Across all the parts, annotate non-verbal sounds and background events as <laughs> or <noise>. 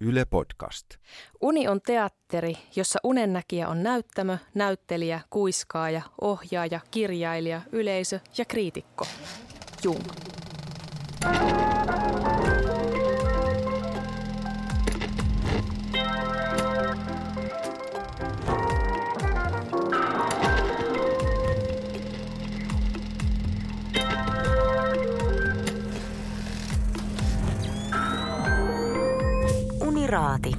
Yle Podcast. Uni on teatteri, jossa unennäkijä on näyttämö, näyttelijä, kuiskaaja, ohjaaja, kirjailija, yleisö ja kriitikko. Jung. Uniraati.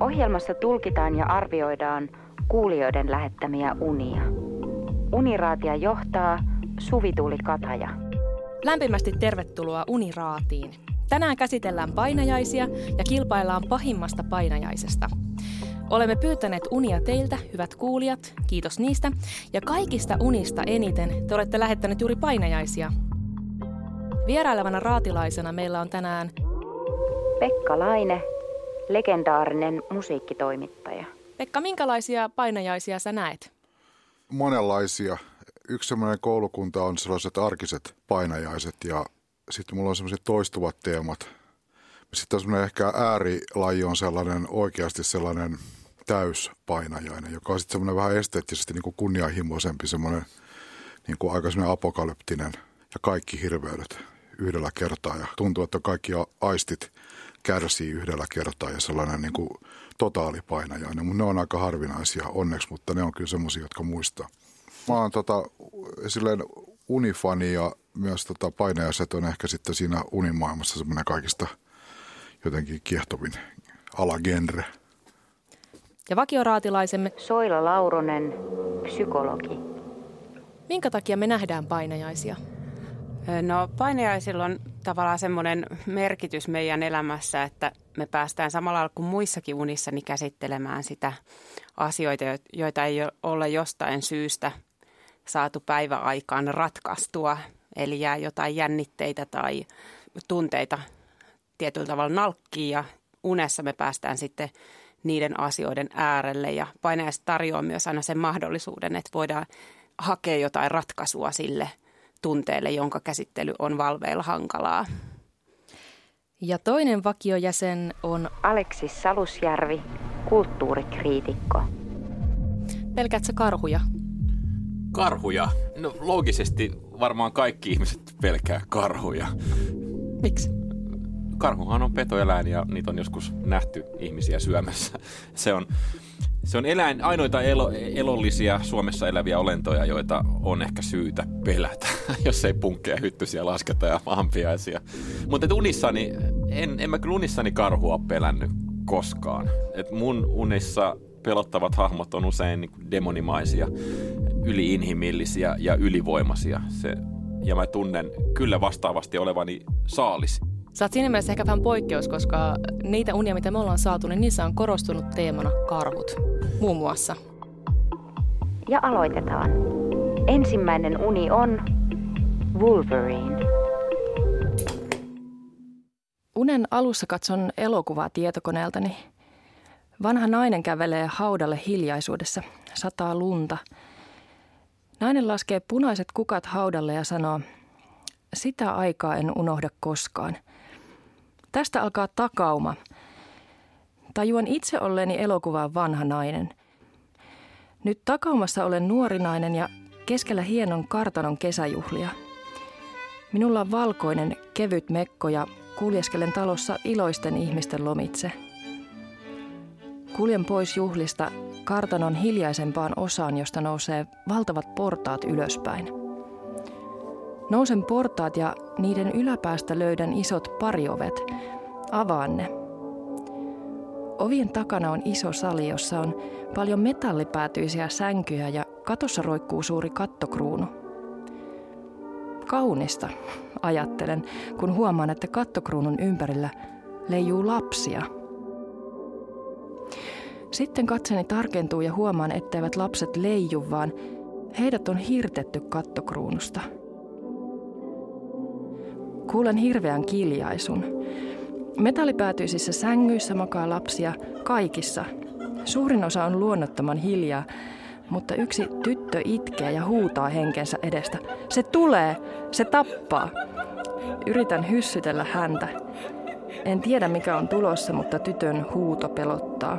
Ohjelmassa tulkitaan ja arvioidaan kuulijoiden lähettämiä unia. Uniraatia johtaa Suvi-Tuuli Kataja. Lämpimästi tervetuloa Uniraatiin. Tänään käsitellään painajaisia ja kilpaillaan pahimmasta painajaisesta. Olemme pyytäneet unia teiltä, hyvät kuulijat, kiitos niistä. Ja kaikista unista eniten te olette lähettäneet juuri painajaisia. Vierailevana raatilaisena meillä on tänään Pekka Laine, legendaarinen musiikkitoimittaja. Pekka, minkälaisia painajaisia sä näet? Monenlaisia. Yksi sellainen koulukunta on sellaiset arkiset painajaiset ja sitten mulla on sellaiset toistuvat teemat. Sitten semmoinen ehkä äärilaji on sellainen oikeasti sellainen täyspainajainen, joka on sitten semmoinen vähän esteettisesti niin kuin kunnianhimoisempi, semmoinen niin kuin aika semmoinen apokalyptinen ja kaikki hirveydet yhdellä kertaa ja tuntuu, että kaikki aistit kärsii yhdellä kertaa ja sellainen niin kuin totaalipainajainen, mutta ne on aika harvinaisia onneksi, mutta ne on kyllä semmoisia, jotka muistaa. Mä oon tota, silleen unifani ja myös tota painajaiset on ehkä sitten siinä unimaailmassa semmoinen kaikista jotenkin kiehtovin alagenre. Ja vakioraatilaisemme Soila Lauronen, psykologi. Minkä takia me nähdään painajaisia? No painajaisilla on tavallaan semmoinen merkitys meidän elämässä, että me päästään samalla kuin muissakin unissa niin käsittelemään sitä asioita, joita ei ole jostain syystä saatu päiväaikaan ratkaistua. Eli jää jotain jännitteitä tai tunteita tietyllä tavalla nalkkiin ja unessa me päästään sitten niiden asioiden äärelle. Ja painajaiset tarjoaa myös aina sen mahdollisuuden, että voidaan hakea jotain ratkaisua sille – tunteelle, jonka käsittely on valveilla hankalaa. Ja toinen vakiojäsen on Aleksis Salusjärvi, kulttuurikriitikko. Pelkäätkö karhuja? Karhuja? No loogisesti varmaan kaikki ihmiset pelkää karhuja. Miksi? Karhuhan on petoeläin ja niitä on joskus nähty ihmisiä syömässä. Se on, se on eläin, ainoita elo, elollisia Suomessa eläviä olentoja, joita on ehkä syytä pelätä, <laughs> jos ei punkkeja hyttysiä lasketa ja maanpiaisia. Mutta unissani, en, en mä kyllä unissani karhua pelännyt koskaan. Et mun unissa pelottavat hahmot on usein niin demonimaisia, yliinhimillisiä ja ylivoimaisia. Se, ja mä tunnen kyllä vastaavasti olevani saalis Sä oot siinä mielessä ehkä vähän poikkeus, koska niitä unia, mitä me ollaan saatu, niin niissä on korostunut teemana karhut, muun muassa. Ja aloitetaan. Ensimmäinen uni on Wolverine. Unen alussa katson elokuvaa tietokoneeltani. Vanha nainen kävelee haudalle hiljaisuudessa. Sataa lunta. Nainen laskee punaiset kukat haudalle ja sanoo, sitä aikaa en unohda koskaan. Tästä alkaa takauma. Tajuan itse olleeni elokuvaan vanha nainen. Nyt takaumassa olen nuori nainen ja keskellä hienon kartanon kesäjuhlia. Minulla on valkoinen, kevyt mekko ja kuljeskelen talossa iloisten ihmisten lomitse. Kuljen pois juhlista kartanon hiljaisempaan osaan, josta nousee valtavat portaat ylöspäin. Nousen portaat ja niiden yläpäästä löydän isot pariovet. Avaan ne. Ovien takana on iso sali, jossa on paljon metallipäätyisiä sänkyjä ja katossa roikkuu suuri kattokruunu. Kaunista, ajattelen, kun huomaan, että kattokruunun ympärillä leijuu lapsia. Sitten katseni tarkentuu ja huomaan, etteivät lapset leiju, vaan heidät on hirtetty kattokruunusta – Kuulen hirveän kiljaisun. Metallipäätyisissä sängyissä makaa lapsia kaikissa. Suurin osa on luonnottoman hiljaa, mutta yksi tyttö itkee ja huutaa henkensä edestä. Se tulee! Se tappaa! Yritän hyssytellä häntä. En tiedä mikä on tulossa, mutta tytön huuto pelottaa.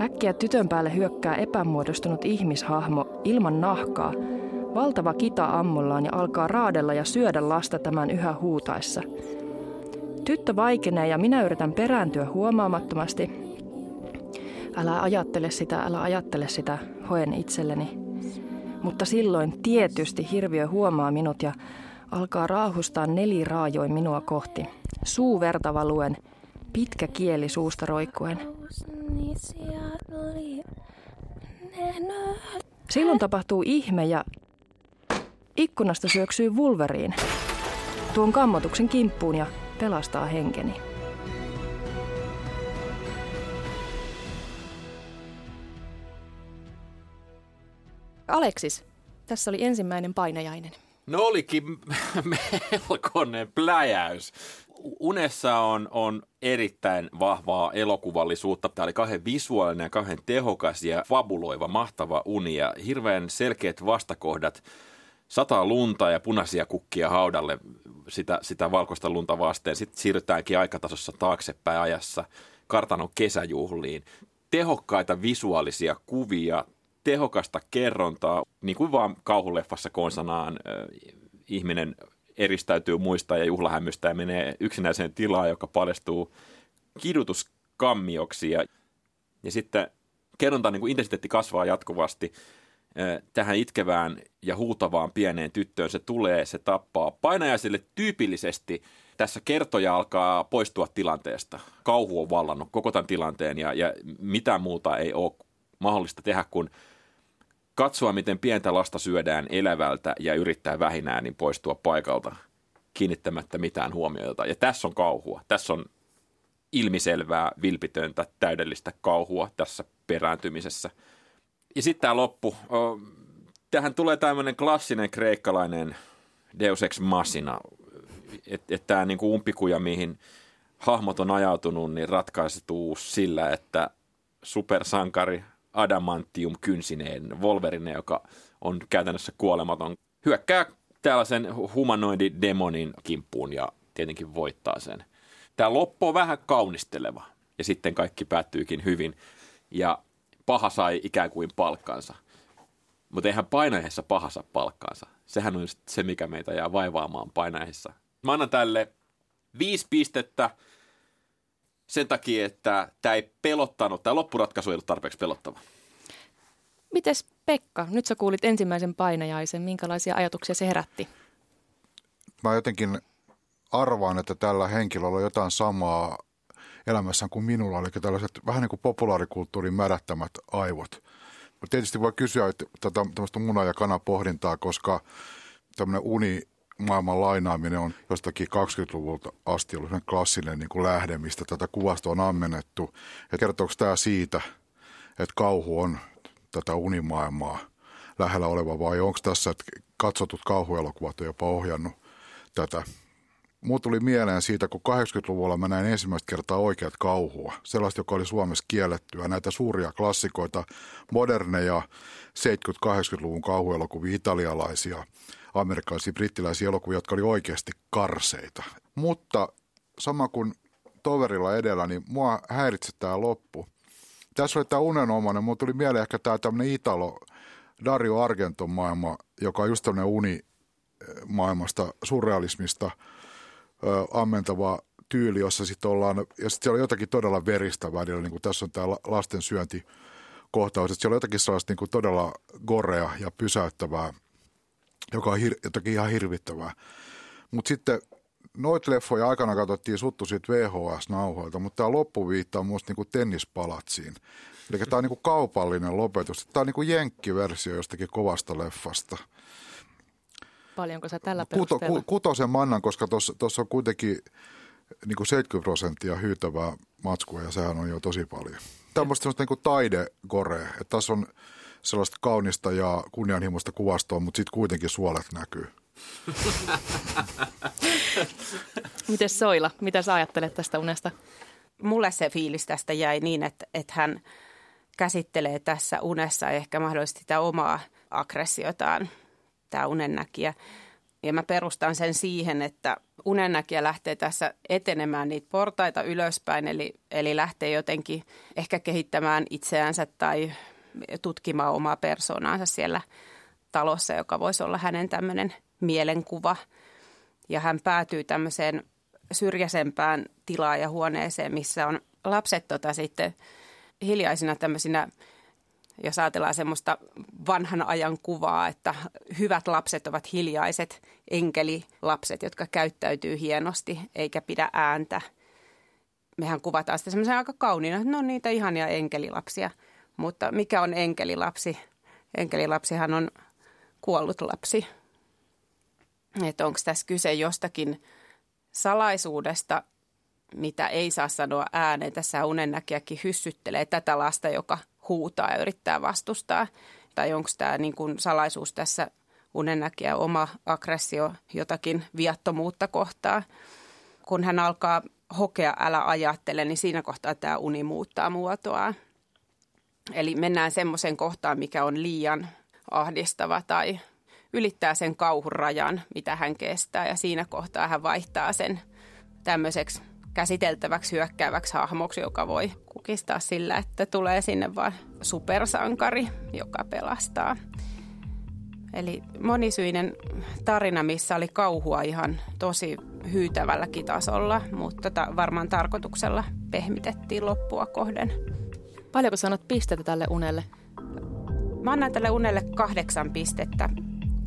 Äkkiä tytön päälle hyökkää epämuodostunut ihmishahmo ilman nahkaa. Valtava kita ammollaan ja alkaa raadella ja syödä lasta tämän yhä huutaessa. Tyttö vaikenee ja minä yritän perääntyä huomaamattomasti. Älä ajattele sitä, älä ajattele sitä, hoen itselleni. Mutta silloin tietysti hirviö huomaa minut ja alkaa raahustaa neliraajoin minua kohti. Suu verta valuen, pitkä kieli suusta roikkuen. Silloin tapahtuu ihme ja ikkunasta syöksyy Wolverine. Tuon kammotuksen kimppuun ja pelastaa henkeni. Aleksis, tässä oli ensimmäinen painajainen. No olikin <laughs> melkoinen pläjäys. Unessa on, on erittäin vahvaa elokuvallisuutta. Tämä oli kahden visuaalinen ja kahden tehokas ja fabuloiva, mahtava uni ja hirveän selkeät vastakohdat. Sataa lunta ja punaisia kukkia haudalle sitä, sitä valkoista lunta vasten. Sitten siirrytäänkin aikatasossa taaksepäin ajassa kartanon kesäjuhliin. Tehokkaita visuaalisia kuvia, tehokasta kerrontaa, niin kuin vaan kauhuleffassa konsanaan äh, ihminen eristäytyy muista ja juhlahämystä ja menee yksinäiseen tilaan, joka paljastuu kidutuskammioksi. Ja, ja sitten kerrontaan niin kuin intensiteetti kasvaa jatkuvasti tähän itkevään ja huutavaan pieneen tyttöön. Se tulee, se tappaa. Painajaisille tyypillisesti tässä kertoja alkaa poistua tilanteesta. Kauhu on vallannut koko tämän tilanteen ja, ja mitään muuta ei ole mahdollista tehdä kuin katsoa, miten pientä lasta syödään elävältä ja yrittää vähinään niin poistua paikalta kiinnittämättä mitään huomiota. Ja tässä on kauhua. Tässä on ilmiselvää, vilpitöntä, täydellistä kauhua tässä perääntymisessä. Ja sitten tämä loppu. Tähän tulee tämmöinen klassinen kreikkalainen Deus Ex Machina. Että et tämä niinku umpikuja, mihin hahmot on ajautunut, niin ratkaisetuu sillä, että supersankari adamantium kynsineen Wolverine, joka on käytännössä kuolematon, hyökkää tällaisen humanoididemonin kimppuun ja tietenkin voittaa sen. Tämä loppu on vähän kaunisteleva ja sitten kaikki päättyykin hyvin ja paha sai ikään kuin palkkansa. Mutta eihän painajaisessa paha saa palkkaansa. Sehän on se, mikä meitä jää vaivaamaan painajaisessa. Mä annan tälle viisi pistettä sen takia, että tämä ei pelottanut, tämä loppuratkaisu ei ollut tarpeeksi pelottava. Mites Pekka, nyt sä kuulit ensimmäisen painajaisen, minkälaisia ajatuksia se herätti? Mä jotenkin arvaan, että tällä henkilöllä on jotain samaa elämässään kuin minulla, eli tällaiset vähän niin kuin populaarikulttuurin mädättämät aivot. Tietysti voi kysyä että tätä tämmöistä muna- ja kanapohdintaa, koska tämmöinen uni maailman lainaaminen on jostakin 20-luvulta asti ollut klassinen niin kuin lähde, mistä tätä kuvasta on ammennettu. Ja kertooko tämä siitä, että kauhu on tätä unimaailmaa lähellä oleva vai onko tässä, että katsotut kauhuelokuvat on jopa ohjannut tätä. Muut tuli mieleen siitä, kun 80-luvulla mä näin ensimmäistä kertaa oikeat kauhua. Sellaista, joka oli Suomessa kiellettyä. Näitä suuria klassikoita, moderneja 70-80-luvun kauhuelokuvia, italialaisia, amerikkalaisia, brittiläisiä elokuvia, jotka oli oikeasti karseita. Mutta sama kuin toverilla edellä, niin mua häiritsee tämä loppu – tässä oli tämä unenomainen, mutta tuli mieleen ehkä tämä tämmöinen Italo, Dario Argenton maailma, joka on just tämmöinen uni maailmasta, surrealismista ö, ammentava tyyli, jossa sitten ollaan, ja sitten siellä on jotakin todella veristä välillä, niin kuin tässä on tämä lasten syönti kohtaus, että siellä on jotakin sellaista niin kuin todella gorea ja pysäyttävää, joka on hir- jotakin ihan hirvittävää. Mutta sitten noita leffoja aikana katsottiin suttu siitä VHS-nauhoilta, mutta tämä loppu viittaa muista niinku tennispalatsiin. Eli tämä on niinku kaupallinen lopetus. Tämä on niinku jenkkiversio jostakin kovasta leffasta. Paljonko sä tällä Kuto, ku, kutosen mannan, koska tuossa on kuitenkin niinku 70 prosenttia hyytävää matskua ja sehän on jo tosi paljon. Tämä on musta semmoista niinku taide-gore, että tässä on sellaista kaunista ja kunnianhimoista kuvastoa, mutta sitten kuitenkin suolet näkyy. <laughs> Miten Soila, mitä sä ajattelet tästä unesta? Mulle se fiilis tästä jäi niin, että, että hän käsittelee tässä unessa ehkä mahdollisesti sitä omaa aggressiotaan, tämä unennäkijä. Ja mä perustan sen siihen, että unennäkijä lähtee tässä etenemään niitä portaita ylöspäin, eli, eli lähtee jotenkin ehkä kehittämään itseänsä tai tutkimaan omaa persoonaansa siellä talossa, joka voisi olla hänen tämmöinen mielenkuva. Ja hän päätyy tämmöiseen syrjäisempään tilaan ja huoneeseen, missä on lapset tota sitten hiljaisina tämmöisinä jos ajatellaan semmoista vanhan ajan kuvaa, että hyvät lapset ovat hiljaiset enkelilapset, jotka käyttäytyy hienosti eikä pidä ääntä. Mehän kuvataan sitä semmoisen aika kauniina, että ne on niitä ihania enkelilapsia. Mutta mikä on enkelilapsi? Enkelilapsihan on kuollut lapsi. Että onko tässä kyse jostakin salaisuudesta, mitä ei saa sanoa ääneen. Tässä unennäkijäkin hyssyttelee tätä lasta, joka huutaa ja yrittää vastustaa. Tai onko tämä niin kuin salaisuus tässä unennäkijä oma aggressio jotakin viattomuutta kohtaa. Kun hän alkaa hokea älä ajattele, niin siinä kohtaa tämä uni muuttaa muotoa. Eli mennään semmoisen kohtaan, mikä on liian ahdistava tai ylittää sen kauhun rajan, mitä hän kestää. Ja siinä kohtaa hän vaihtaa sen tämmöiseksi käsiteltäväksi hyökkääväksi hahmoksi, joka voi kukistaa sillä, että tulee sinne vain supersankari, joka pelastaa. Eli monisyinen tarina, missä oli kauhua ihan tosi hyytävälläkin tasolla, mutta ta- varmaan tarkoituksella pehmitettiin loppua kohden. Paljonko sanot pistettä tälle unelle? Mä annan tälle unelle kahdeksan pistettä,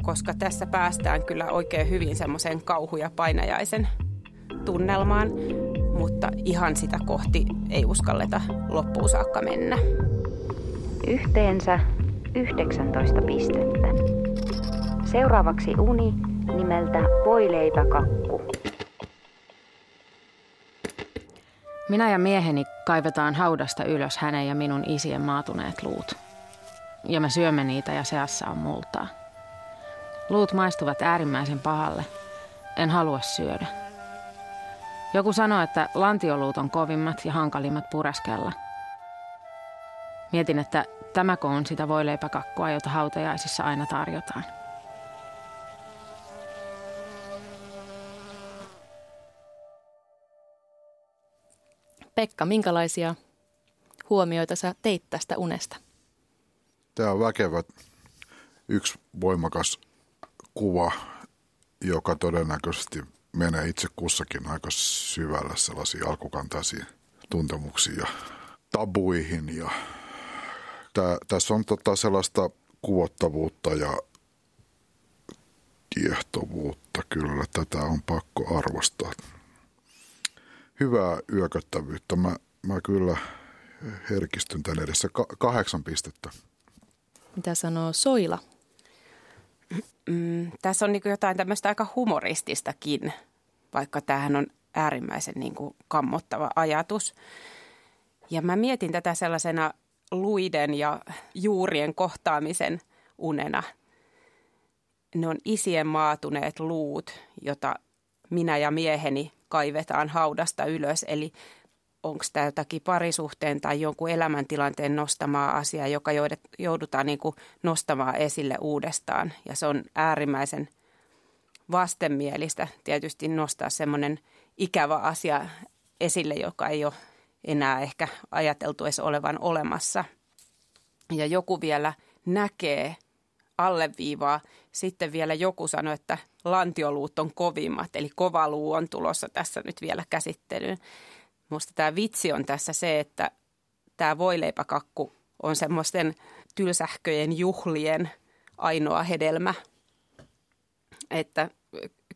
koska tässä päästään kyllä oikein hyvin semmoiseen kauhu- ja painajaisen tunnelmaan, mutta ihan sitä kohti ei uskalleta loppuun saakka mennä. Yhteensä 19 pistettä. Seuraavaksi uni nimeltä Voileipäkakku. Minä ja mieheni kaivetaan haudasta ylös hänen ja minun isien maatuneet luut. Ja me syömme niitä ja seassa on multaa. Luut maistuvat äärimmäisen pahalle. En halua syödä. Joku sanoi, että lantioluut on kovimmat ja hankalimmat pureskella. Mietin, että tämäkö on sitä voileipäkakkua, jota hautajaisissa aina tarjotaan. Pekka, minkälaisia huomioita sä teit tästä unesta? Tämä on väkevä, yksi voimakas kuva, joka todennäköisesti menee itse kussakin aika syvällä sellaisiin alkukantaisiin tuntemuksiin ja tabuihin. Ja tää, tässä on tota sellaista kuvottavuutta ja kiehtovuutta kyllä. Tätä on pakko arvostaa. Hyvää yököttävyyttä. Mä, mä kyllä herkistyn tän edessä. Ka- kahdeksan pistettä. Mitä sanoo Soila? Mm, tässä on niin jotain tämmöistä aika humorististakin, vaikka tämähän on äärimmäisen niin kuin kammottava ajatus. Ja mä mietin tätä sellaisena luiden ja juurien kohtaamisen unena. Ne on isien maatuneet luut, jota minä ja mieheni kaivetaan haudasta ylös. Eli onko tämä jotakin parisuhteen tai jonkun elämäntilanteen nostamaa asiaa, joka joudutaan niin kuin nostamaan esille uudestaan. Ja se on äärimmäisen vastenmielistä tietysti nostaa semmoinen ikävä asia esille, joka ei ole enää ehkä ajateltu edes olevan olemassa. Ja joku vielä näkee alleviivaa. Sitten vielä joku sanoi, että lantioluut on kovimmat, eli kova luu on tulossa tässä nyt vielä käsittelyyn. Musta tämä vitsi on tässä se, että tämä voileipäkakku on semmoisten tylsähköjen juhlien ainoa hedelmä. Että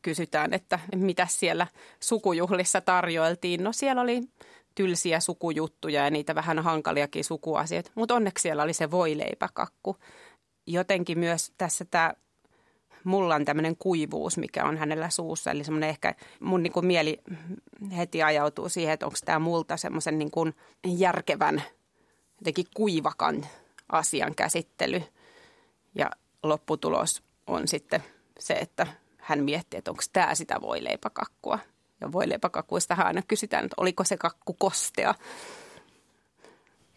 kysytään, että mitä siellä sukujuhlissa tarjoiltiin. No siellä oli tylsiä sukujuttuja ja niitä vähän hankaliakin sukuasioita, mutta onneksi siellä oli se voileipäkakku. Jotenkin myös tässä tämä mullan tämmöinen kuivuus, mikä on hänellä suussa. Eli semmoinen ehkä mun niin kuin mieli heti ajautuu siihen, että onko tämä multa semmoisen niin kuin järkevän, jotenkin kuivakan asian käsittely. Ja lopputulos on sitten se, että hän miettii, että onko tämä sitä voileipäkakkua. Ja voileipäkakkuista aina kysytään, että oliko se kakku kostea.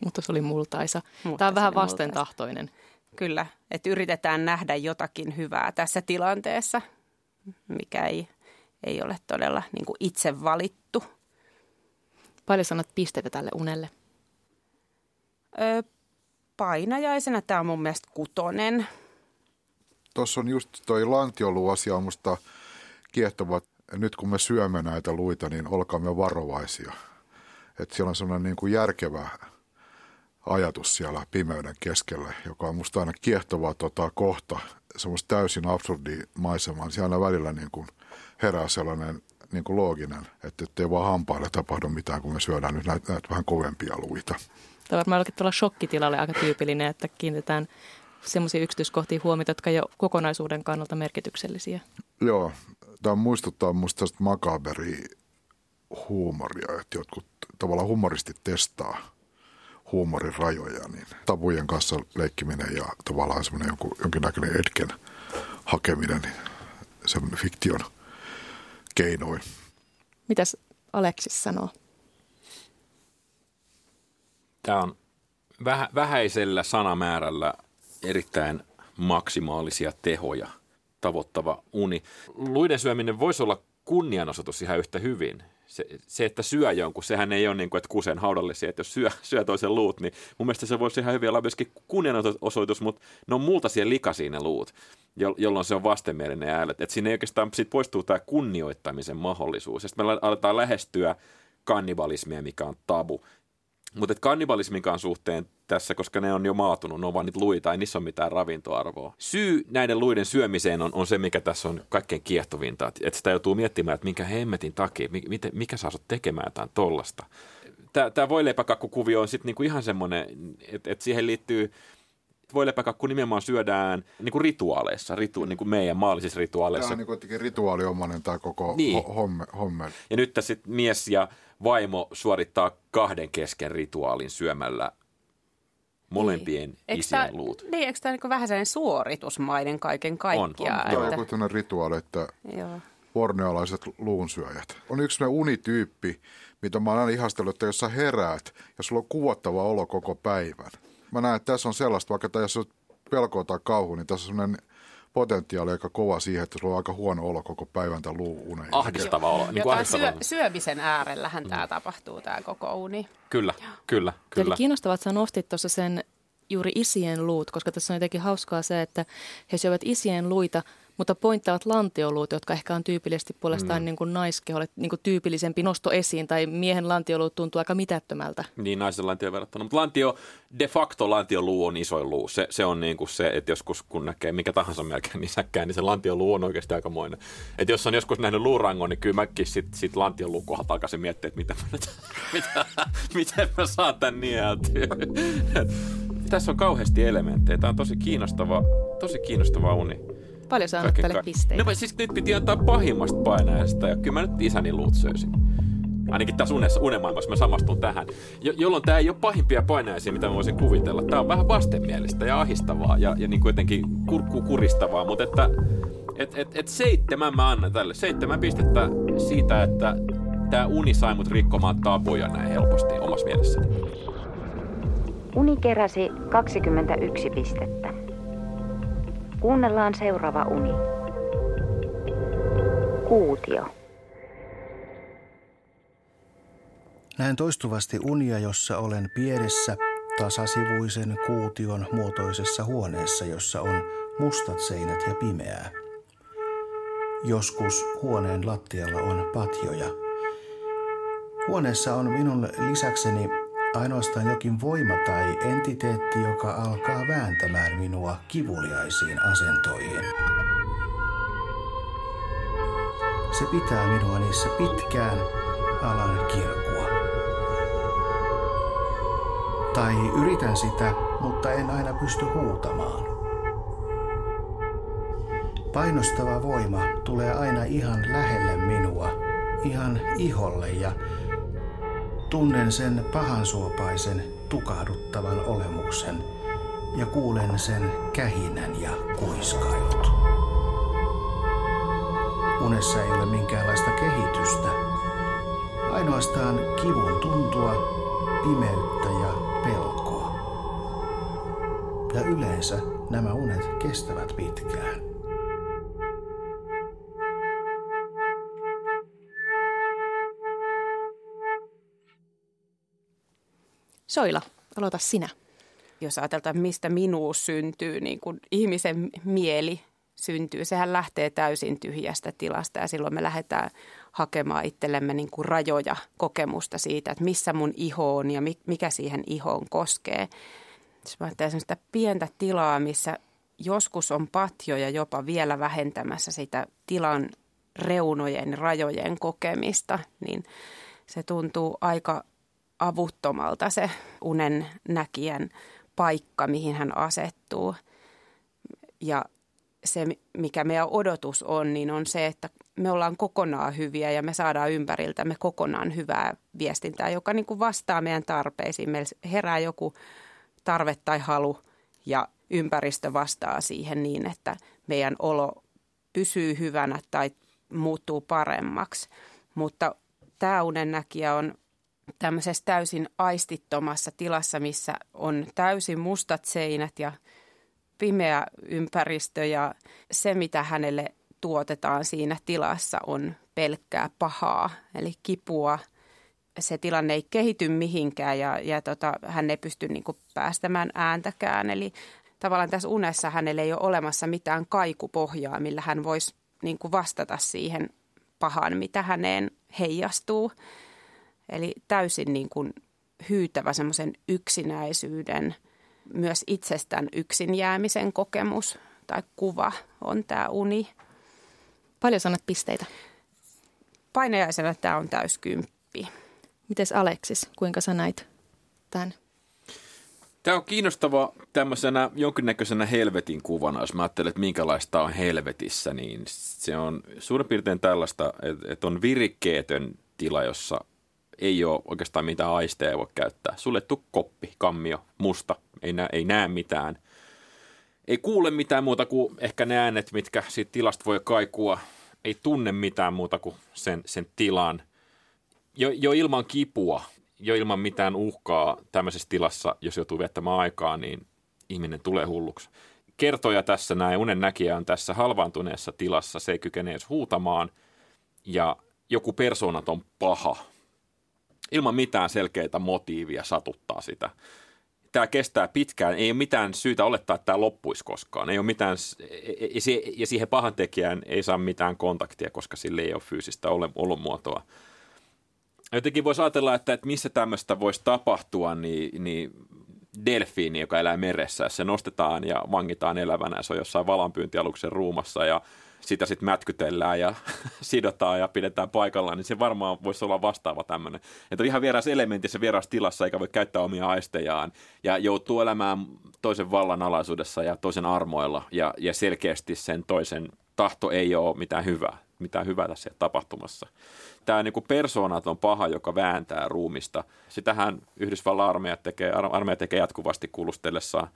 Mutta se oli multaisa. Mutta Tämä on vähän vastentahtoinen. Multaisa. Kyllä, että yritetään nähdä jotakin hyvää tässä tilanteessa, mikä ei, ei ole todella niin kuin itse valittu. Paljon sanot pisteitä tälle unelle? Öö, painajaisena tämä on mun mielestä kutonen. Tuossa on just toi lantioluasia on musta kiehtova. Nyt kun me syömme näitä luita, niin olkaamme varovaisia. Että siellä on sellainen niin kuin järkevä ajatus siellä pimeyden keskellä, joka on musta aina kiehtova tota, kohta, semmoista täysin absurdi maisemaa. Niin siellä aina välillä niin kuin herää sellainen niin kuin looginen, että ei vaan hampaille tapahdu mitään, kun me syödään nyt näitä, näitä vähän kovempia luita. Tämä on varmaan tuolla shokkitilalle aika tyypillinen, että kiinnitetään semmoisia yksityiskohtia huomiota, jotka ei ole kokonaisuuden kannalta merkityksellisiä. Joo, tämä muistuttaa minusta tästä makaberi huumoria, että jotkut tavallaan humoristit testaa huumorin rajoja, niin tabujen kanssa leikkiminen ja tavallaan semmoinen jonkun, jonkinnäköinen etken hakeminen niin semmoinen fiktion keinoin. Mitäs Aleksis sanoo? Tämä on vähä, vähäisellä sanamäärällä erittäin maksimaalisia tehoja tavoittava uni. Luiden syöminen voisi olla kunnianosoitus ihan yhtä hyvin. Se, se, että syö jonkun, sehän ei ole niin kuin, että kusen haudallisia, että jos syö, syö toisen luut, niin mun mielestä se voisi ihan hyvin olla myöskin kunnianosoitus, mutta ne on multaisia likaisia ne luut, jolloin se on vastenmielinen äälet. Että siinä ei oikeastaan sit poistuu tämä kunnioittamisen mahdollisuus. Ja sitten me aletaan lähestyä kannibalismia, mikä on tabu. Mutta kannibalismikaan suhteen tässä, koska ne on jo maatunut, ne on vaan niitä luita, ei niissä ole mitään ravintoarvoa. Syy näiden luiden syömiseen on, on se, mikä tässä on kaikkein kiehtovinta, että, sitä joutuu miettimään, että minkä hemmetin takia, mikä, mikä saa sut tekemään jotain tollasta. Tämä voileipäkakkukuvio on sitten niinku ihan semmoinen, että, että siihen liittyy voileipäkakku nimenomaan syödään niin kuin rituaaleissa, ritu, niin kuin meidän maallisissa rituaaleissa. Tämä on niin kuitenkin rituaaliomainen tämä koko niin. homme, homme. Ja nyt tässä mies ja vaimo suorittaa kahden kesken rituaalin syömällä molempien niin. isien tämä, luut. Niin, eikö tämä niin vähän sellainen suoritusmaiden kaiken kaikkiaan? On, on. Tämä on joku rituaali, että Joo. borneolaiset luunsyöjät. On yksi unityyppi, mitä mä oon aina ihastellut, että jos sä heräät ja sulla on kuvottava olo koko päivän. Mä näen, että tässä on sellaista, vaikka tässä on pelkoa tai kauhu, niin tässä on sellainen potentiaali aika kova siihen, että sulla on aika huono olo koko päivän tai luuuneen. Ahdistava olo. Niin ahdistava. Syö, syömisen äärellähän mm. tämä tapahtuu, tämä koko uni. Kyllä, kyllä, kyllä. Eli kiinnostavaa, että sä nostit tuossa sen juuri isien luut, koska tässä on jotenkin hauskaa se, että he syövät isien luita – mutta pointtaavat lantioluut, jotka ehkä on tyypillisesti puolestaan mm. niin kuin naiskeholle niin kuin tyypillisempi nosto esiin, tai miehen lantioluut tuntuu aika mitättömältä. Niin, naisen lantio verrattuna. Mutta lantio, de facto lantioluu on isoin luu. Se, se on niin kuin se, että joskus kun näkee mikä tahansa melkein nisäkkään, niin se lantioluu on oikeasti aikamoinen. Että jos on joskus nähnyt luurangon, niin kyllä mäkin sit, sit lantioluu kohdalta takaisin miettiä, että miten mä, <laughs> mitä, miten mä saan tän nieltyä. Tässä on kauheasti elementtejä. Tämä on tosi kiinnostava, tosi kiinnostava uni. Paljon sä annat tälle pisteitä? No siis nyt piti antaa pahimmasta painaajasta ja kyllä mä nyt isäni luut söisin. Ainakin tässä unessa, unemaailmassa mä samastun tähän. Jo, jolloin tämä ei ole pahimpia painajaisia, mitä mä voisin kuvitella. Tämä on vähän vastenmielistä ja ahistavaa ja, ja niin kuin jotenkin kur, kuristavaa, mutta että et, et, et seitsemän mä annan tälle. Seitsemän pistettä siitä, että tämä uni sai mut rikkomaan tabuja näin helposti omassa mielessäni. Uni keräsi 21 pistettä. Kuunnellaan seuraava uni. Kuutio. Näen toistuvasti unia, jossa olen pienessä, tasasivuisen kuution muotoisessa huoneessa, jossa on mustat seinät ja pimeää. Joskus huoneen lattialla on patjoja. Huoneessa on minun lisäkseni ainoastaan jokin voima tai entiteetti, joka alkaa vääntämään minua kivuliaisiin asentoihin. Se pitää minua niissä pitkään alan kirkua. Tai yritän sitä, mutta en aina pysty huutamaan. Painostava voima tulee aina ihan lähelle minua, ihan iholle ja Tunnen sen pahansuopaisen, tukahduttavan olemuksen ja kuulen sen kähinän ja kuiskailut. Unessa ei ole minkäänlaista kehitystä, ainoastaan kivun tuntua, pimeyttä ja pelkoa. Ja yleensä nämä unet kestävät pitkään. Soila, aloita sinä. Jos ajateltaan, mistä minuus syntyy, niin kuin ihmisen mieli syntyy, sehän lähtee täysin tyhjästä tilasta ja silloin me lähdetään hakemaan itsellemme niin kuin rajoja kokemusta siitä, että missä mun iho on ja mikä siihen ihoon koskee. Jos mä ajattelen sitä pientä tilaa, missä joskus on patjoja jopa vielä vähentämässä sitä tilan reunojen, rajojen kokemista, niin se tuntuu aika avuttomalta se unen näkijän paikka, mihin hän asettuu. Ja se, mikä meidän odotus on, niin on se, että me ollaan kokonaan hyviä ja me saadaan ympäriltämme kokonaan hyvää viestintää, joka niin kuin vastaa meidän tarpeisiin. Meillä herää joku tarve tai halu ja ympäristö vastaa siihen niin, että meidän olo pysyy hyvänä tai muuttuu paremmaksi. Mutta tämä unennäkijä on tämmöisessä täysin aistittomassa tilassa, missä on täysin mustat seinät ja pimeä ympäristö ja se, mitä hänelle tuotetaan siinä tilassa on pelkkää pahaa, eli kipua. Se tilanne ei kehity mihinkään ja, ja tota, hän ei pysty niin kuin, päästämään ääntäkään. Eli tavallaan tässä unessa hänellä ei ole olemassa mitään kaikupohjaa, millä hän voisi niin kuin, vastata siihen pahaan, mitä häneen heijastuu. Eli täysin niin kuin, hyytävä semmoisen yksinäisyyden, myös itsestään yksin jäämisen kokemus tai kuva on tämä uni. Paljon sanat pisteitä? Painajaisena tämä on täyskymppi. Mites Aleksis, kuinka sä näit tämän? Tämä on kiinnostava tämmöisenä jonkinnäköisenä helvetin kuvana, jos mä ajattelen, että minkälaista on helvetissä, niin se on suurin piirtein tällaista, että on virikkeetön tila, jossa ei ole oikeastaan mitään aisteja voi käyttää. Suljettu koppi, kammio, musta, ei näe, ei näe mitään. Ei kuule mitään muuta kuin ehkä ne äänet, mitkä siitä tilasta voi kaikua. Ei tunne mitään muuta kuin sen, sen tilan. Jo, jo ilman kipua jo ilman mitään uhkaa tämmöisessä tilassa, jos joutuu viettämään aikaa, niin ihminen tulee hulluksi. Kertoja tässä näin, unen näkijä on tässä halvaantuneessa tilassa, se ei kykene edes huutamaan ja joku persoonaton paha ilman mitään selkeitä motiivia satuttaa sitä. Tämä kestää pitkään, ei ole mitään syytä olettaa, että tämä loppuisi koskaan. Ei ole mitään, ja siihen pahan tekijään ei saa mitään kontaktia, koska sille ei ole fyysistä olomuotoa jotenkin voisi ajatella, että, että missä tämmöistä voisi tapahtua, niin, niin delfiini, joka elää meressä, se nostetaan ja vangitaan elävänä, se on jossain valanpyyntialuksen ruumassa ja sitä sitten mätkytellään ja <laughs> sidotaan ja pidetään paikallaan, niin se varmaan voisi olla vastaava tämmöinen. Että on ihan vieras elementissä, vieras tilassa, eikä voi käyttää omia aistejaan ja joutuu elämään toisen vallan alaisuudessa ja toisen armoilla ja, ja selkeästi sen toisen tahto ei ole mitään hyvää, mitään hyvää tässä tapahtumassa tämä niin persoonaton paha, joka vääntää ruumista. Sitähän Yhdysvallan armeija tekee, armeija tekee jatkuvasti kuulustellessaan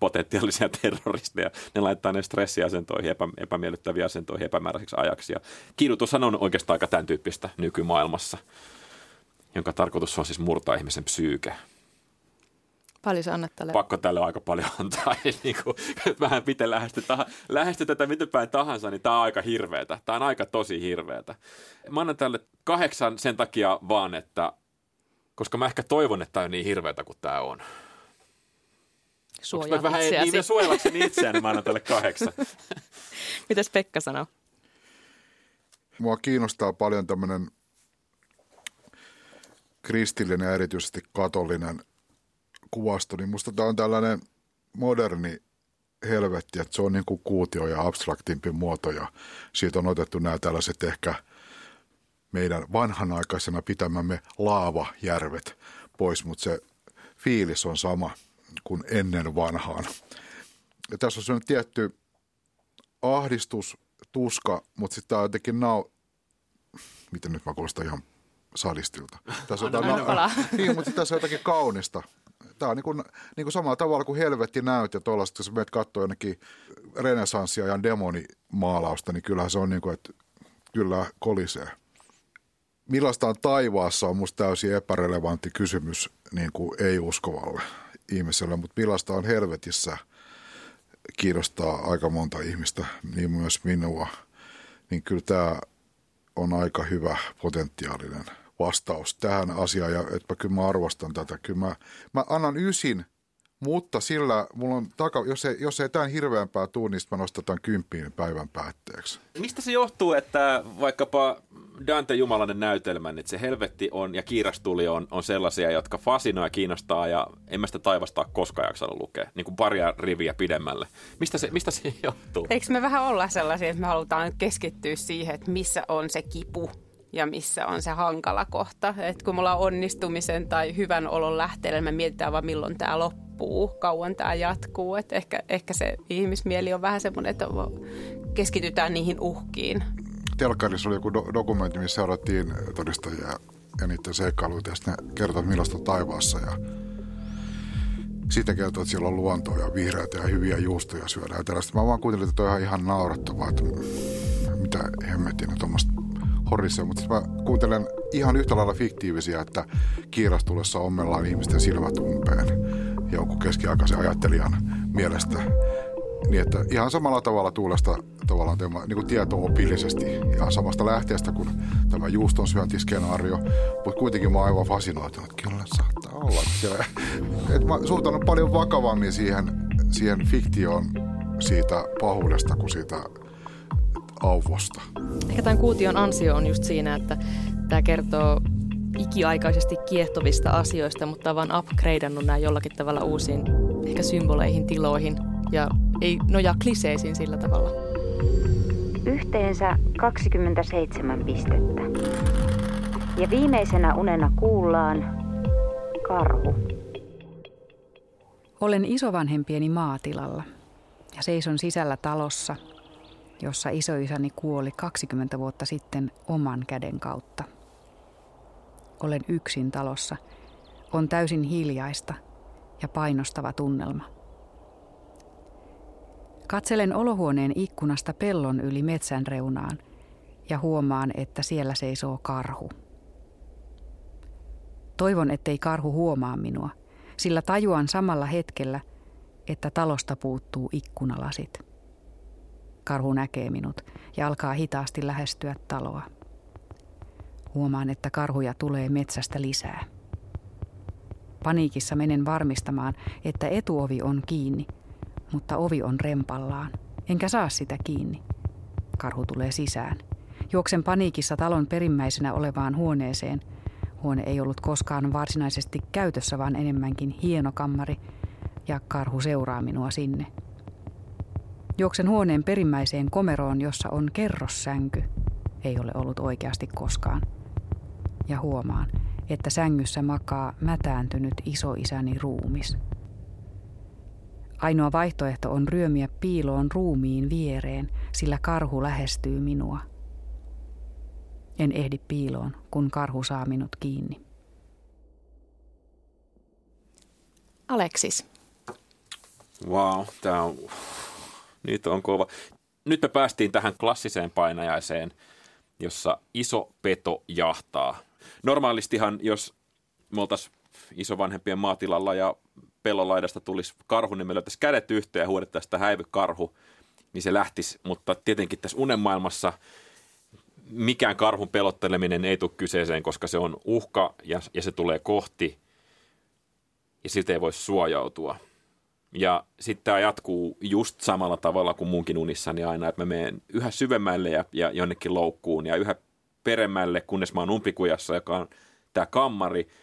potentiaalisia terroristeja. Ne laittaa ne stressiasentoihin, epä, epämiellyttäviä asentoihin epämääräiseksi ajaksi. Ja kiidutushan on oikeastaan aika tämän tyyppistä nykymaailmassa, jonka tarkoitus on siis murtaa ihmisen psyyke. Paljon sä annat tälle? Pakko tälle aika paljon antaa. <laughs> niin kuin, vähän miten lähesty, lähesty tätä miten päin tahansa, niin tämä on aika hirveätä. Tämä on aika tosi hirveätä. Mä annan tälle kahdeksan sen takia vaan, että koska mä ehkä toivon, että tämä on niin hirveätä kuin tämä on. Suojaa vähän itseäsi. niin suojellakseni itseäni, mä annan tälle kahdeksan. <laughs> Mitäs Pekka sanoo? Mua kiinnostaa paljon tämmöinen kristillinen ja erityisesti katolinen – kuvasto, niin musta tämä on tällainen moderni helvetti, että se on niin kuin kuutio ja abstraktimpi muoto ja siitä on otettu nämä tällaiset ehkä meidän vanhanaikaisena pitämämme laavajärvet pois, mutta se fiilis on sama kuin ennen vanhaan. Ja tässä on sellainen tietty ahdistus, tuska, mutta sitten tämä on jotenkin nau... Miten nyt mä kuulostan ihan sadistilta. Tässä on, Anna, niin, mutta tässä on jotakin kaunista tämä on niin kuin, niin kuin samalla tavalla kuin helvetti näyt ja tuollaista, jos menet katsoa jonnekin renesanssia ja demonimaalausta, niin kyllähän se on niin kuin, että kyllä kolisee. Millaista on taivaassa on musta täysin epärelevantti kysymys niin kuin ei-uskovalle ihmiselle, mutta millaista on helvetissä kiinnostaa aika monta ihmistä, niin myös minua. Niin kyllä tämä on aika hyvä potentiaalinen vastaus tähän asiaan ja että kyllä mä arvostan tätä. Kyllä mä, mä annan ysin, mutta sillä mulla on taka, jos ei, jos ei tämän hirveämpää tuu, niin mä nostetaan kymppiin päivän päätteeksi. Mistä se johtuu, että vaikkapa Dante Jumalainen näytelmän, että se helvetti on ja kiirastuli on, on sellaisia, jotka fasinoi ja kiinnostaa ja en mä sitä taivastaa koskaan jaksanut lukea, niin kuin paria riviä pidemmälle. Mistä se, mistä se johtuu? Eikö me vähän olla sellaisia, että me halutaan keskittyä siihen, että missä on se kipu ja missä on se hankala kohta. Et kun mulla on onnistumisen tai hyvän olon lähteellä, me mietitään vaan milloin tämä loppuu, kauan tämä jatkuu. Et ehkä, ehkä se ihmismieli on vähän semmoinen, että keskitytään niihin uhkiin telkkarissa oli joku do- dokumentti, missä seurattiin todistajia ja niiden seikkailuita ja sitten ne millaista taivaassa ja sitten kertoo, että siellä on luontoa ja vihreitä ja hyviä juustoja syödään ja tällaista. Mä vaan kuuntelin, että toi on ihan naurattavaa, että mitä hemmettiin ne tuommoista horrissa. Mutta mä kuuntelen ihan yhtä lailla fiktiivisiä, että kiirastulessa ommellaan ihmisten silmät umpeen jonkun keskiaikaisen ajattelijan mielestä niin että ihan samalla tavalla tuulesta tavallaan tema, niin tieto-opillisesti ihan samasta lähteestä kuin tämä juuston syöntiskenaario, mutta kuitenkin mä oon aivan fasinoitunut, kyllä saattaa olla. Siellä, että mä suhtaudun paljon vakavammin siihen, siihen fiktioon siitä pahuudesta kuin siitä auvosta. Ehkä tämän kuution ansio on just siinä, että tämä kertoo ikiaikaisesti kiehtovista asioista, mutta on vaan upgradeannut nämä jollakin tavalla uusiin ehkä symboleihin, tiloihin ja ei nojaa kliseisiin sillä tavalla. Yhteensä 27 pistettä. Ja viimeisenä unena kuullaan karhu. Olen isovanhempieni maatilalla ja seison sisällä talossa, jossa isoisäni kuoli 20 vuotta sitten oman käden kautta. Olen yksin talossa. On täysin hiljaista ja painostava tunnelma. Katselen olohuoneen ikkunasta pellon yli metsän reunaan ja huomaan, että siellä seisoo karhu. Toivon, ettei karhu huomaa minua, sillä tajuan samalla hetkellä, että talosta puuttuu ikkunalasit. Karhu näkee minut ja alkaa hitaasti lähestyä taloa. Huomaan, että karhuja tulee metsästä lisää. Paniikissa menen varmistamaan, että etuovi on kiinni – mutta ovi on rempallaan. Enkä saa sitä kiinni. Karhu tulee sisään. Juoksen paniikissa talon perimmäisenä olevaan huoneeseen. Huone ei ollut koskaan varsinaisesti käytössä, vaan enemmänkin hieno kammari, ja karhu seuraa minua sinne. Juoksen huoneen perimmäiseen komeroon, jossa on kerrossänky. Ei ole ollut oikeasti koskaan. Ja huomaan, että sängyssä makaa mätääntynyt isoisäni ruumis. Ainoa vaihtoehto on ryömiä piiloon ruumiin viereen, sillä karhu lähestyy minua. En ehdi piiloon, kun karhu saa minut kiinni. Aleksis. Wow, tämä on, nyt on kova. Nyt me päästiin tähän klassiseen painajaiseen, jossa iso peto jahtaa. Normaalistihan, jos me oltaisiin isovanhempien maatilalla ja pellolaidasta tulisi karhu, niin me löytäisiin kädet yhteen ja huudettaisiin sitä häivykarhu, niin se lähtisi. Mutta tietenkin tässä unenmaailmassa mikään karhun pelotteleminen ei tule kyseeseen, koska se on uhka ja, ja se tulee kohti ja siltä ei voi suojautua. Ja sitten tämä jatkuu just samalla tavalla kuin munkin unissani aina, että mä menen yhä syvemmälle ja, ja jonnekin loukkuun ja yhä peremmälle, kunnes mä oon umpikujassa, joka on tämä kammari –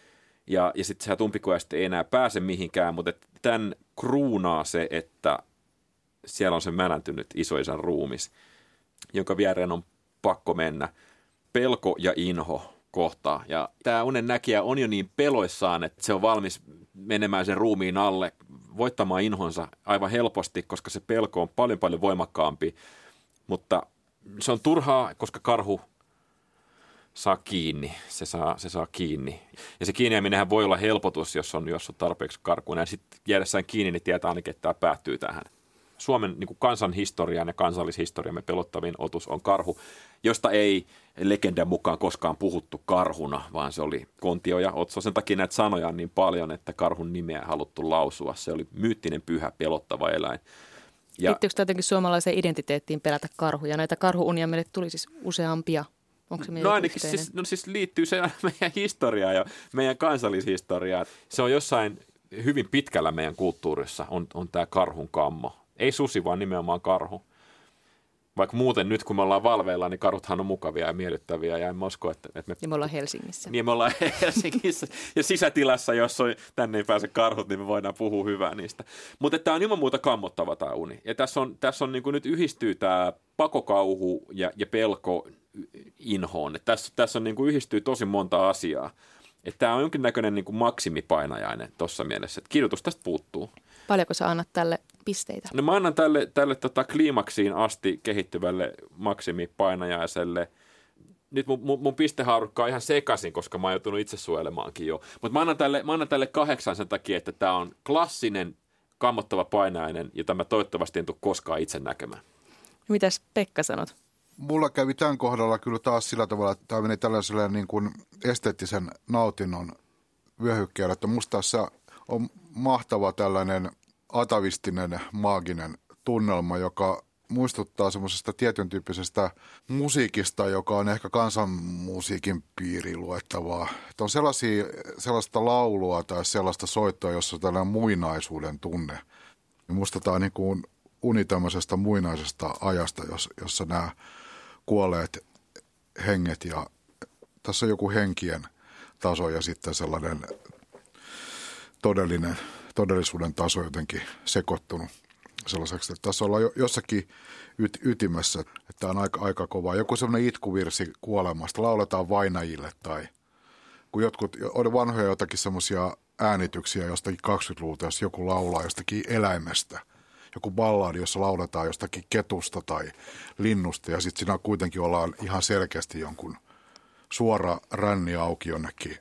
ja, ja sitten sieltä umpikujasta ei enää pääse mihinkään, mutta tämän kruunaa se, että siellä on se mänäntynyt isoisän ruumis, jonka viereen on pakko mennä. Pelko ja inho kohtaa. Ja tämä unen näkijä on jo niin peloissaan, että se on valmis menemään sen ruumiin alle, voittamaan inhonsa aivan helposti, koska se pelko on paljon paljon voimakkaampi. Mutta se on turhaa, koska karhu saa kiinni, se saa, se saa kiinni. Ja se kiinniäminenhän voi olla helpotus, jos on, jos on tarpeeksi karkuinen. Ja sitten jäädessään kiinni, niin tietää ainakin, että tämä päättyy tähän. Suomen niin kansanhistorian ja kansallishistoriamme pelottavin otus on karhu, josta ei legendan mukaan koskaan puhuttu karhuna, vaan se oli Kontio ja Otso. Sen takia näitä sanoja on niin paljon, että karhun nimeä haluttu lausua. Se oli myyttinen, pyhä, pelottava eläin. Ja... Liittyykö jotenkin suomalaiseen identiteettiin pelätä karhuja? Näitä karhuunia meille tuli siis useampia Onko se no ainakin siis, no siis liittyy se <laughs> meidän historiaan ja meidän kansallishistoriaan. Se on jossain hyvin pitkällä meidän kulttuurissa on, on tämä karhun kammo. Ei susi, vaan nimenomaan karhu. Vaikka muuten nyt, kun me ollaan valveilla, niin karhuthan on mukavia ja miellyttäviä. Ja en mä usko, että, että me... Ja me ollaan Helsingissä. Niin me ollaan <laughs> Helsingissä. ja sisätilassa, jos on, tänne ei pääse karhut, niin me voidaan puhua hyvää niistä. Mutta tämä on ilman muuta kammottava tämä uni. Ja tässä on, tässä on niin kuin nyt yhdistyy tämä pakokauhu ja, ja pelko inhoon. Et tässä, tässä on niin kuin yhdistyy tosi monta asiaa. Että tämä on jonkinnäköinen niin kuin maksimipainajainen tuossa mielessä, että kirjoitus tästä puuttuu. Paljonko sä annat tälle pisteitä? No mä annan tälle, tälle tota kliimaksiin asti kehittyvälle maksimipainajaiselle nyt mun, mun, mun pistehaarukka on ihan sekaisin, koska mä oon joutunut itse suojelemaankin jo. Mutta mä, annan tälle, mä annan tälle kahdeksan sen takia, että tämä on klassinen kammottava painainen, jota mä toivottavasti en tule koskaan itse näkemään. Mitäs Pekka sanot? Mulla kävi tämän kohdalla kyllä taas sillä tavalla, että tämä meni tällaiselle niin kuin esteettisen nautinnon vyöhykkeelle, että musta tässä on mahtava tällainen atavistinen, maaginen tunnelma, joka muistuttaa semmoisesta tietyn tyyppisestä musiikista, joka on ehkä kansanmusiikin piiriin luettavaa. Että on sellaisia, sellaista laulua tai sellaista soittoa, jossa on tällainen muinaisuuden tunne. Ja musta tämä on niin kuin uni tämmöisestä muinaisesta ajasta, jossa nämä kuolleet henget ja tässä on joku henkien taso ja sitten sellainen todellinen, todellisuuden taso jotenkin sekoittunut sellaiseksi, että tässä ollaan jossakin yt, ytimessä, että on aika, aika kova. Joku sellainen itkuvirsi kuolemasta, lauletaan vainajille tai kun jotkut, on vanhoja jotakin semmoisia äänityksiä jostakin 20-luvulta, jos joku laulaa jostakin eläimestä – joku balladi, jossa lauletaan jostakin ketusta tai linnusta ja sitten siinä kuitenkin ollaan ihan selkeästi jonkun suora ränni auki jonnekin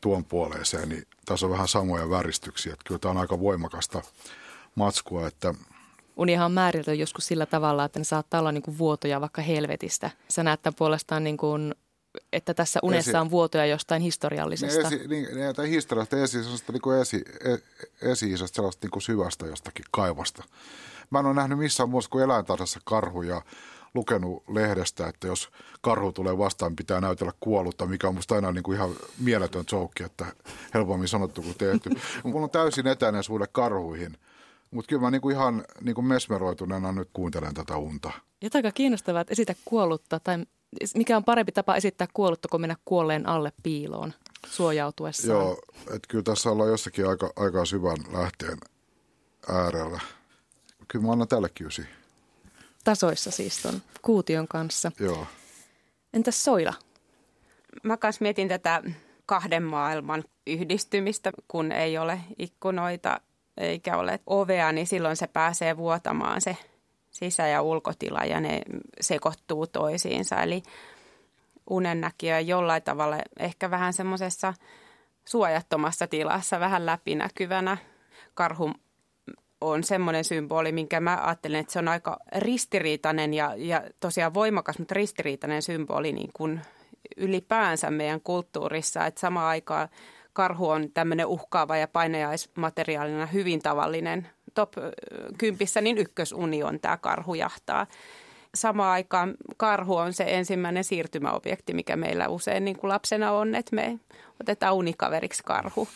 tuon puoleeseen, niin tässä on vähän samoja väristyksiä. Että kyllä tämä on aika voimakasta matskua, että Unihan on määritelty joskus sillä tavalla, että ne saattaa olla niin kuin vuotoja vaikka helvetistä. Sä näet tämän puolestaan niin kuin että tässä unessa esi- on vuotoja jostain historiallisesta. Niin, esi, niin, niin tai historiallista esi, niin esi, e, esi sellaista niin kuin syvästä jostakin kaivasta. Mä en ole nähnyt missään muussa kuin eläintarhassa karhuja lukenut lehdestä, että jos karhu tulee vastaan, pitää näytellä kuollutta, mikä on musta aina niin kuin ihan mieletön joke, että helpommin sanottu kuin tehty. <laughs> Mulla on täysin etäinen suhde karhuihin, mutta kyllä mä niin kuin ihan niin kuin mesmeroituneena nyt kuuntelen tätä unta. Jotain aika kiinnostavaa, että esitä kuollutta tai mikä on parempi tapa esittää kuollutta kuin mennä kuolleen alle piiloon suojautuessaan? Joo, että kyllä tässä ollaan jossakin aika, aika syvän lähteen äärellä. Kyllä mä annan tälle kysi. Tasoissa siis ton kuution kanssa. Joo. Entäs Soila? Mä kanssa mietin tätä kahden maailman yhdistymistä, kun ei ole ikkunoita eikä ole ovea, niin silloin se pääsee vuotamaan se sisä- ja ulkotila ja ne sekoittuu toisiinsa. Eli unennäkijä jollain tavalla ehkä vähän semmoisessa suojattomassa tilassa, vähän läpinäkyvänä. Karhu on semmoinen symboli, minkä mä ajattelen, että se on aika ristiriitainen ja, ja tosiaan voimakas, mutta ristiriitainen symboli niin kuin ylipäänsä meidän kulttuurissa. Että samaan aikaan karhu on tämmöinen uhkaava ja painajaismateriaalina hyvin tavallinen top 10, niin ykkösuni on tämä karhujahtaa. Samaan aikaan karhu on se ensimmäinen siirtymäobjekti, mikä meillä usein niin kuin lapsena on, että me otetaan unikaveriksi karhu.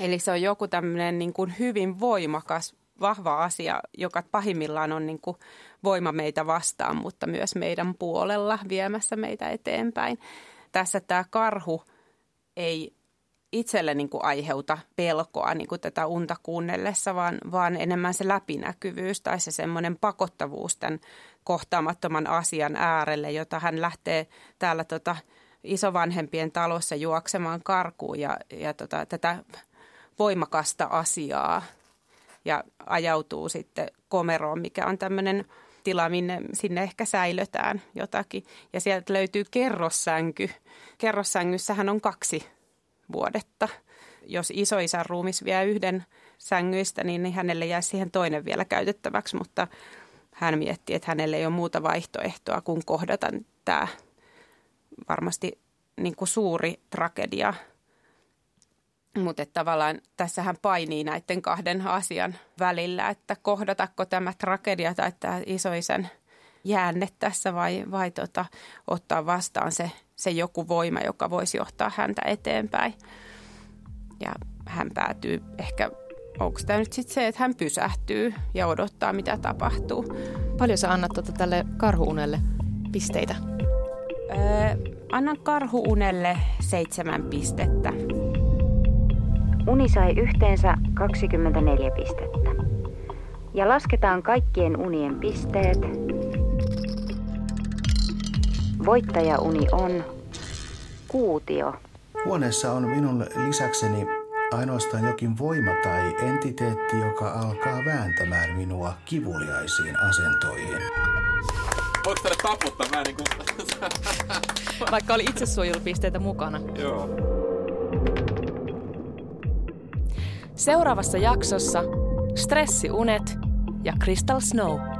Eli se on joku tämmöinen niin kuin hyvin voimakas, vahva asia, joka pahimmillaan on niin kuin voima meitä vastaan, mutta myös meidän puolella viemässä meitä eteenpäin. Tässä tämä karhu ei itselle niin kuin aiheuta pelkoa niin kuin tätä unta kuunnellessa, vaan, vaan enemmän se läpinäkyvyys tai se semmoinen pakottavuus tämän kohtaamattoman asian äärelle, jota hän lähtee täällä tota, isovanhempien talossa juoksemaan karkuun ja, ja tota, tätä voimakasta asiaa ja ajautuu sitten komeroon, mikä on tämmöinen tila, minne sinne ehkä säilötään jotakin. Ja sieltä löytyy kerrossänky. Kerrossängyssähän on kaksi vuodetta. Jos isoisän ruumis vie yhden sängyistä, niin hänelle jää siihen toinen vielä käytettäväksi, mutta hän miettii, että hänelle ei ole muuta vaihtoehtoa kuin kohdata tämä varmasti niin kuin suuri tragedia. Mutta tavallaan tässähän painii näiden kahden asian välillä, että kohdatako tämä tragedia tai tämä isoisen jäänne tässä vai, vai tota, ottaa vastaan se, se joku voima, joka voisi johtaa häntä eteenpäin. Ja hän päätyy ehkä, onko tämä nyt sitten se, että hän pysähtyy ja odottaa, mitä tapahtuu. Paljon sä annat tuota tälle karhuunelle pisteitä? Öö, annan karhuunelle seitsemän pistettä. Uni sai yhteensä 24 pistettä. Ja lasketaan kaikkien unien pisteet. Voittajauni on kuutio. Huoneessa on minun lisäkseni ainoastaan jokin voima tai entiteetti, joka alkaa vääntämään minua kivuliaisiin asentoihin. Voiko tälle taputtaa? Mä niin kuin... <laughs> Vaikka oli itsesuojelupisteitä mukana. Joo. Seuraavassa jaksossa Stressiunet ja Crystal Snow.